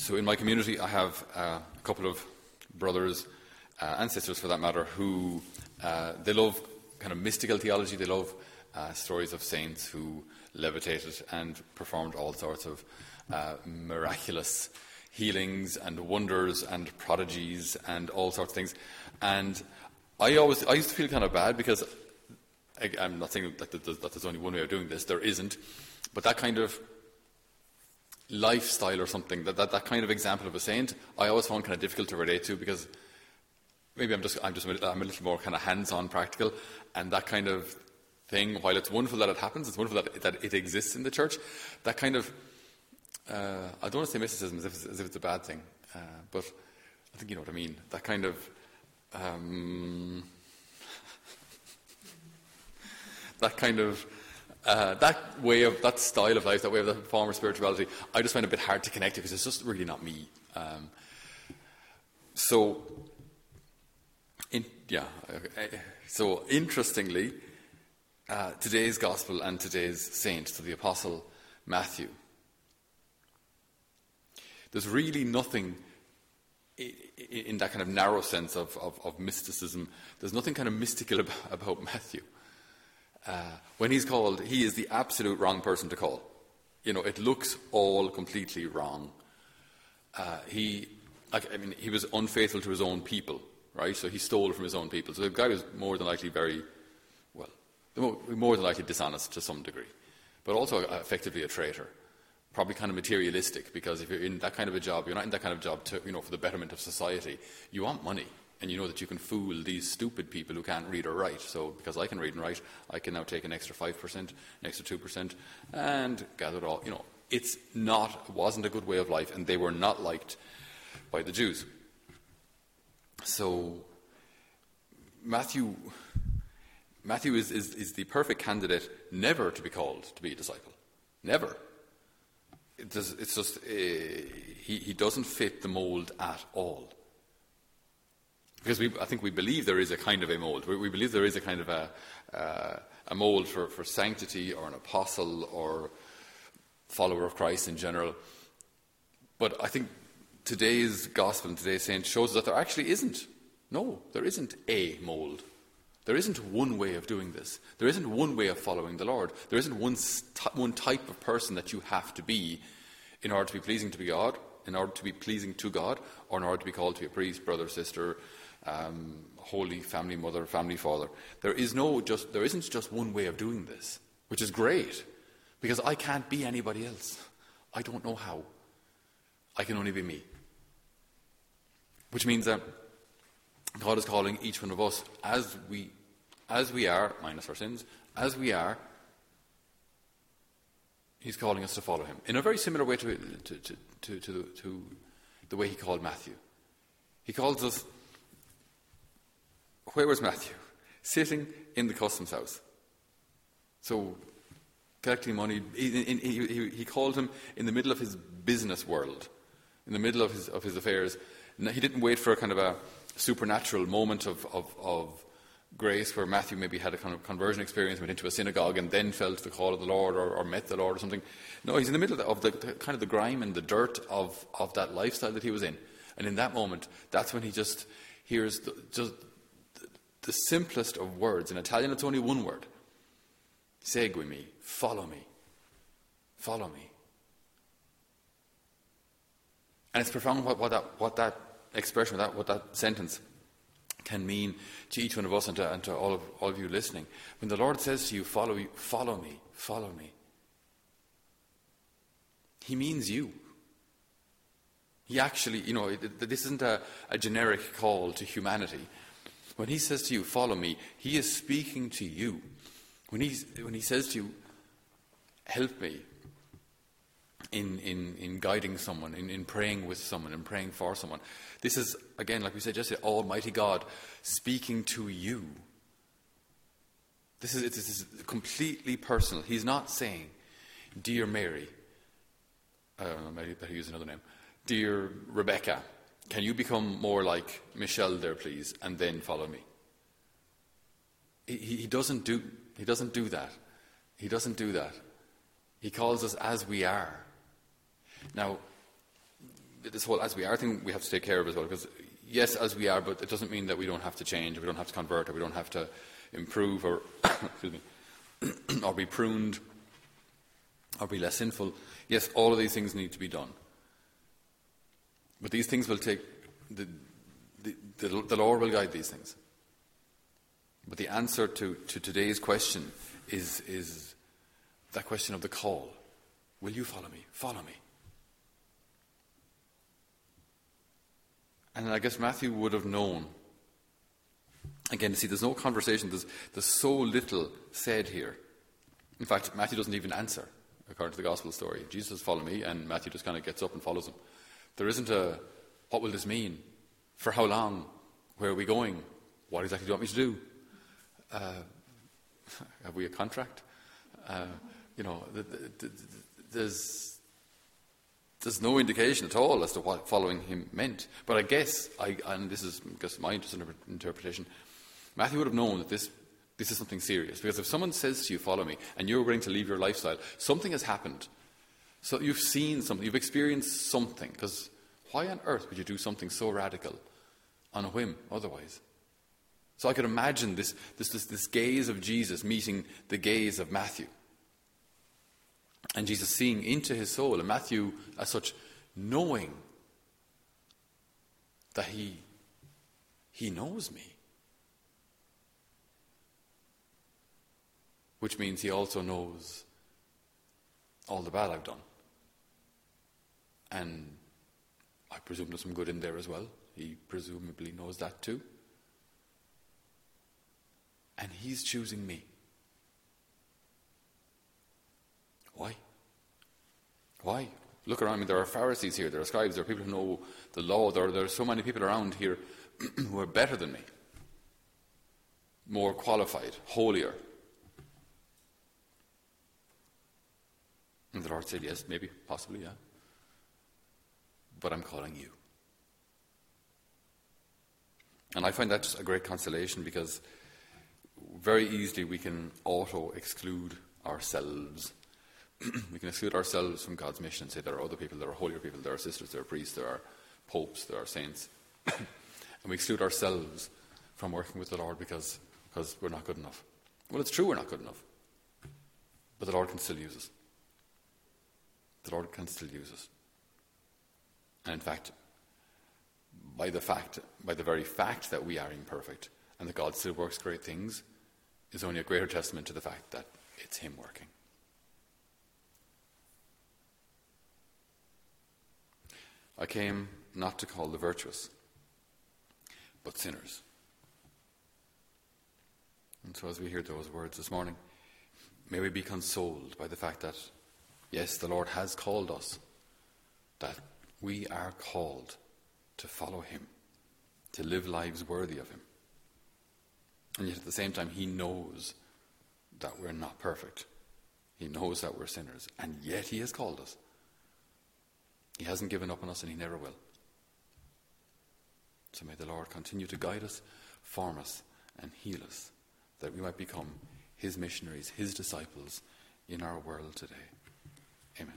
So, in my community, I have uh, a couple of brothers uh, and sisters, for that matter, who uh, they love kind of mystical theology. They love uh, stories of saints who levitated and performed all sorts of uh, miraculous healings and wonders and prodigies and all sorts of things. And I always, I used to feel kind of bad because I, am not saying that, that there's only one way of doing this. There isn't, but that kind of lifestyle or something, that, that, that kind of example of a saint, I always found kind of difficult to relate to because maybe I'm just, I'm just I'm a little more kind of hands-on practical, and that kind of thing, while it's wonderful that it happens, it's wonderful that, that it exists in the church, that kind of, uh, I don't want to say mysticism as if it's, as if it's a bad thing, uh, but I think you know what I mean. That kind of, um, that kind of, uh, that way of, that style of life, that way of that form of spirituality, I just find a bit hard to connect to because it's just really not me. Um, so, in, yeah, so interestingly, uh, today's gospel and today's saint, to the apostle Matthew, there's really nothing in that kind of narrow sense of, of, of mysticism, there's nothing kind of mystical about, about Matthew. Uh, when he's called, he is the absolute wrong person to call. You know, it looks all completely wrong. Uh, he, I mean, he was unfaithful to his own people, right? So he stole from his own people. So the guy was more than likely very, well, more than likely dishonest to some degree, but also effectively a traitor. Probably kind of materialistic because if you're in that kind of a job, you're not in that kind of job to, you know, for the betterment of society. You want money and you know that you can fool these stupid people who can't read or write. So, because I can read and write, I can now take an extra 5%, an extra 2%, and gather it all. You know, it's not, wasn't a good way of life, and they were not liked by the Jews. So, Matthew, Matthew is, is, is the perfect candidate never to be called to be a disciple. Never. It's just, uh, he, he doesn't fit the mold at all. Because we, I think we believe there is a kind of a mold. We, we believe there is a kind of a, uh, a mold for, for sanctity or an apostle or follower of Christ in general. But I think today's gospel and today's saint shows us that there actually isn't. No, there isn't a mold. There isn't one way of doing this. There isn't one way of following the Lord. There isn't one, st- one type of person that you have to be in order to be pleasing to God, in order to be pleasing to God, or in order to be called to be a priest, brother, sister, um, holy family mother, family father. There is no just there isn't just one way of doing this, which is great, because I can't be anybody else. I don't know how. I can only be me. Which means that God is calling each one of us as we as we are, minus our sins, as we are, He's calling us to follow Him in a very similar way to, to, to, to, to, to the way He called Matthew. He calls us where was Matthew? Sitting in the customs house. So, collecting money. He, he, he, called him in the middle of his business world, in the middle of his, of his affairs. He didn't wait for a kind of a supernatural moment of, of, of grace where Matthew maybe had a kind of conversion experience, went into a synagogue, and then felt the call of the Lord or, or met the Lord or something. No, he's in the middle of the, the, kind of the grime and the dirt of, of that lifestyle that he was in. And in that moment, that's when he just hears the, just the simplest of words. In Italian, it's only one word Seguimi, follow me. Follow me. And it's profound what, what, that, what that expression, what that, what that sentence can mean to each one of us and to, and to all, of, all of you listening. When the Lord says to you, follow, you, follow me, follow me, He means you. He actually, you know, this isn't a, a generic call to humanity. When he says to you, Follow me, he is speaking to you. When, he's, when he says to you, Help me in, in, in guiding someone, in, in praying with someone, in praying for someone, this is, again, like we said just Almighty God speaking to you. This is, this is completely personal. He's not saying, Dear Mary, uh, I don't know, maybe better use another name, Dear Rebecca, can you become more like Michelle there, please, and then follow me? He, he, doesn't do, he doesn't do that. He doesn't do that. He calls us as we are. Now, this whole as we are thing we have to take care of as well. Because yes, as we are, but it doesn't mean that we don't have to change, or we don't have to convert, or we don't have to improve, or excuse me, or be pruned, or be less sinful. Yes, all of these things need to be done. But these things will take the, the, the, the Lord will guide these things. But the answer to, to today's question is, is that question of the call. Will you follow me? Follow me. And I guess Matthew would have known. Again, see, there's no conversation, there's, there's so little said here. In fact, Matthew doesn't even answer, according to the gospel story. Jesus follow me, and Matthew just kind of gets up and follows him. There isn't a, what will this mean? For how long? Where are we going? What exactly do you want me to do? Uh, have we a contract? Uh, you know, there's there's no indication at all as to what following him meant. But I guess, I, and this is just my interpretation, Matthew would have known that this, this is something serious. Because if someone says to you, follow me, and you're willing to leave your lifestyle, something has happened. So you've seen something, you've experienced something. Because why on earth would you do something so radical on a whim otherwise? So I could imagine this, this, this, this gaze of Jesus meeting the gaze of Matthew. And Jesus seeing into his soul, and Matthew, as such, knowing that he, he knows me. Which means he also knows all the bad I've done. And I presume there's some good in there as well. He presumably knows that too. And he's choosing me. Why? Why? Look around me. There are Pharisees here. There are scribes. There are people who know the law. There are, there are so many people around here who are better than me, more qualified, holier. And the Lord said, Yes, maybe, possibly, yeah. But I'm calling you. And I find that just a great consolation because very easily we can auto exclude ourselves we can exclude ourselves from God's mission and say there are other people, there are holier people, there are sisters, there are priests, there are popes, there are saints. and we exclude ourselves from working with the Lord because, because we're not good enough. Well, it's true we're not good enough. But the Lord can still use us. The Lord can still use us. And in fact, by the fact, by the very fact that we are imperfect and that God still works great things, is only a greater testament to the fact that it's Him working. I came not to call the virtuous, but sinners. And so, as we hear those words this morning, may we be consoled by the fact that, yes, the Lord has called us, that we are called to follow Him, to live lives worthy of Him. And yet, at the same time, He knows that we're not perfect. He knows that we're sinners, and yet He has called us. He hasn't given up on us and He never will. So may the Lord continue to guide us, form us, and heal us, that we might become His missionaries, His disciples in our world today. Amen.